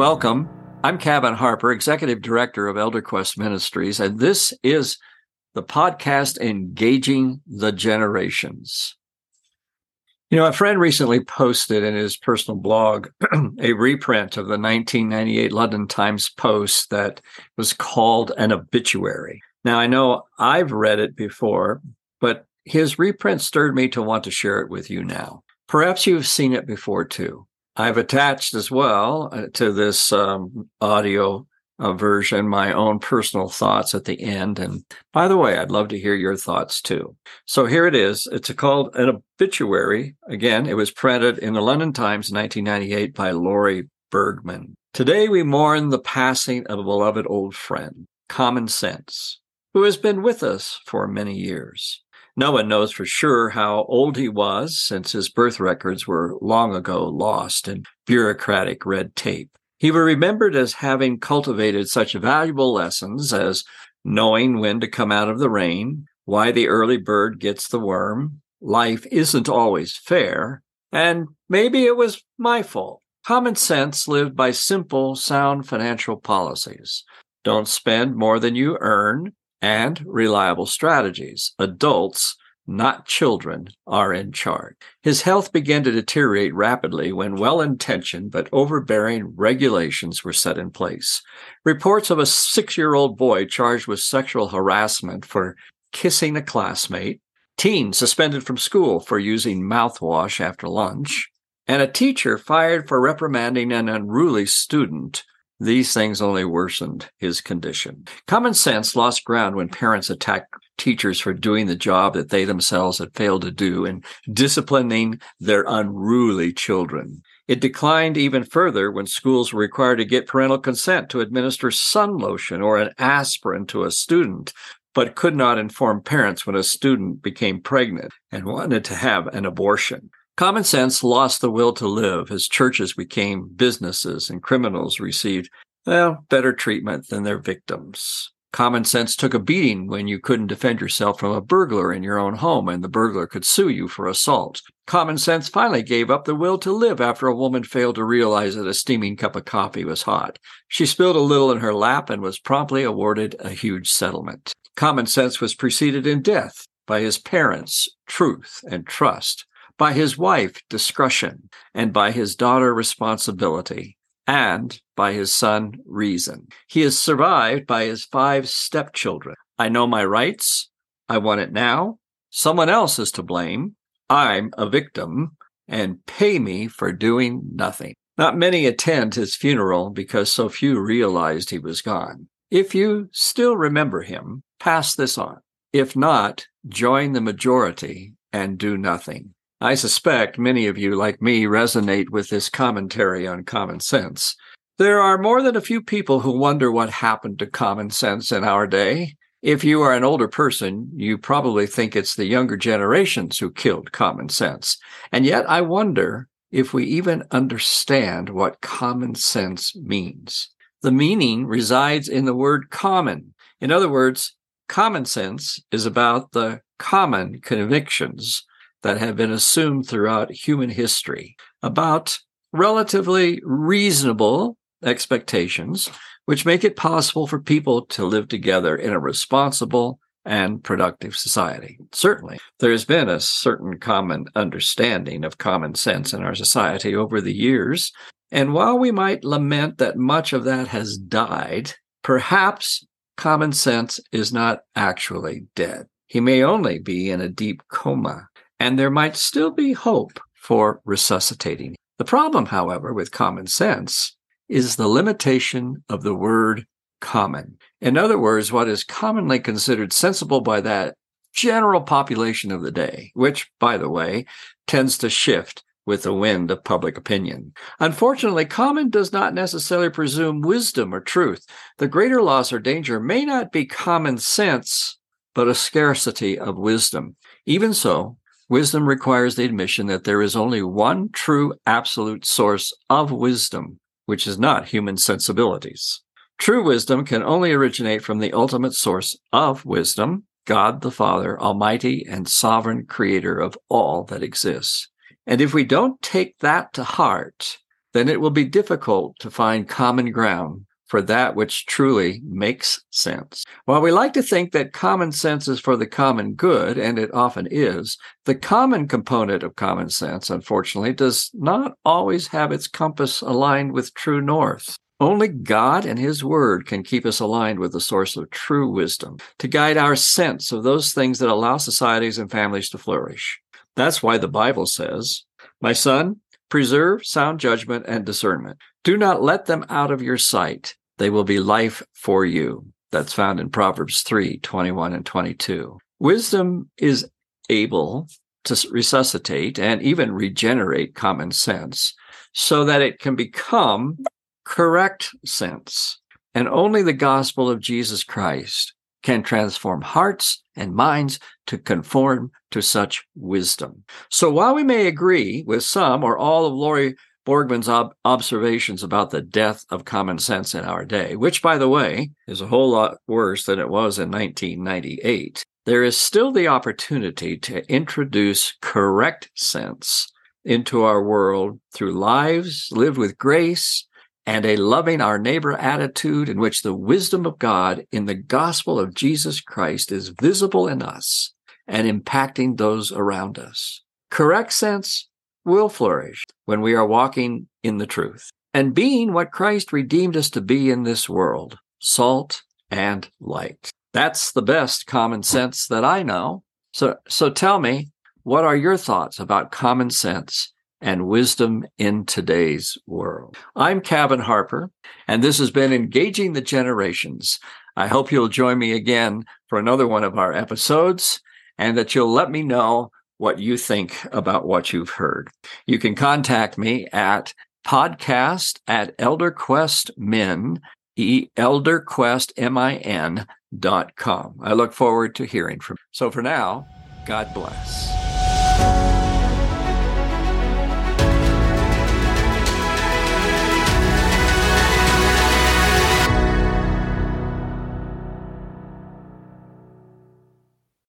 welcome. I'm Kevin Harper, Executive Director of ElderQuest Ministries, and this is the podcast Engaging the Generations. You know, a friend recently posted in his personal blog a reprint of the 1998 London Times Post that was called an obituary. Now, I know I've read it before, but his reprint stirred me to want to share it with you now. Perhaps you've seen it before too. I've attached as well uh, to this um, audio uh, version my own personal thoughts at the end. And by the way, I'd love to hear your thoughts too. So here it is. It's called an obituary. Again, it was printed in the London Times 1998 by Lori Borgman. Today we mourn the passing of a beloved old friend, Common Sense, who has been with us for many years. No one knows for sure how old he was, since his birth records were long ago lost in bureaucratic red tape. He was remembered as having cultivated such valuable lessons as knowing when to come out of the rain, why the early bird gets the worm, life isn't always fair, and maybe it was my fault. Common sense lived by simple, sound financial policies. Don't spend more than you earn and reliable strategies. Adults, not children, are in charge. His health began to deteriorate rapidly when well intentioned but overbearing regulations were set in place. Reports of a six year old boy charged with sexual harassment for kissing a classmate, teen suspended from school for using mouthwash after lunch, and a teacher fired for reprimanding an unruly student these things only worsened his condition. Common sense lost ground when parents attacked teachers for doing the job that they themselves had failed to do in disciplining their unruly children. It declined even further when schools were required to get parental consent to administer sun lotion or an aspirin to a student, but could not inform parents when a student became pregnant and wanted to have an abortion. Common sense lost the will to live as churches became businesses and criminals received, well, better treatment than their victims. Common sense took a beating when you couldn't defend yourself from a burglar in your own home and the burglar could sue you for assault. Common sense finally gave up the will to live after a woman failed to realize that a steaming cup of coffee was hot. She spilled a little in her lap and was promptly awarded a huge settlement. Common sense was preceded in death by his parents, truth and trust by his wife, discretion, and by his daughter, responsibility, and by his son, reason. He is survived by his five stepchildren. I know my rights. I want it now. Someone else is to blame. I'm a victim, and pay me for doing nothing. Not many attend his funeral because so few realized he was gone. If you still remember him, pass this on. If not, join the majority and do nothing. I suspect many of you, like me, resonate with this commentary on common sense. There are more than a few people who wonder what happened to common sense in our day. If you are an older person, you probably think it's the younger generations who killed common sense. And yet I wonder if we even understand what common sense means. The meaning resides in the word common. In other words, common sense is about the common convictions that have been assumed throughout human history about relatively reasonable expectations, which make it possible for people to live together in a responsible and productive society. Certainly, there's been a certain common understanding of common sense in our society over the years. And while we might lament that much of that has died, perhaps common sense is not actually dead. He may only be in a deep coma and there might still be hope for resuscitating. The problem, however, with common sense is the limitation of the word common. In other words, what is commonly considered sensible by that general population of the day, which, by the way, tends to shift with the wind of public opinion. Unfortunately, common does not necessarily presume wisdom or truth. The greater loss or danger may not be common sense, but a scarcity of wisdom. Even so, Wisdom requires the admission that there is only one true absolute source of wisdom, which is not human sensibilities. True wisdom can only originate from the ultimate source of wisdom, God the Father, Almighty and sovereign creator of all that exists. And if we don't take that to heart, then it will be difficult to find common ground for that which truly makes sense. While we like to think that common sense is for the common good, and it often is, the common component of common sense, unfortunately, does not always have its compass aligned with true north. Only God and His Word can keep us aligned with the source of true wisdom, to guide our sense of those things that allow societies and families to flourish. That's why the Bible says, My son, preserve sound judgment and discernment. Do not let them out of your sight they will be life for you. That's found in Proverbs 3 21 and 22. Wisdom is able to resuscitate and even regenerate common sense so that it can become correct sense. And only the gospel of Jesus Christ can transform hearts and minds to conform to such wisdom. So while we may agree with some or all of Lori Borgman's ob- observations about the death of common sense in our day, which, by the way, is a whole lot worse than it was in 1998, there is still the opportunity to introduce correct sense into our world through lives lived with grace and a loving our neighbor attitude in which the wisdom of God in the gospel of Jesus Christ is visible in us and impacting those around us. Correct sense will flourish when we are walking in the truth and being what Christ redeemed us to be in this world salt and light. That's the best common sense that I know. So, so tell me, what are your thoughts about common sense and wisdom in today's world? I'm Kevin Harper, and this has been Engaging the Generations. I hope you'll join me again for another one of our episodes and that you'll let me know what you think about what you've heard. You can contact me at podcast at elderquestmin, e elderquestmin dot com. I look forward to hearing from you. So for now, God bless.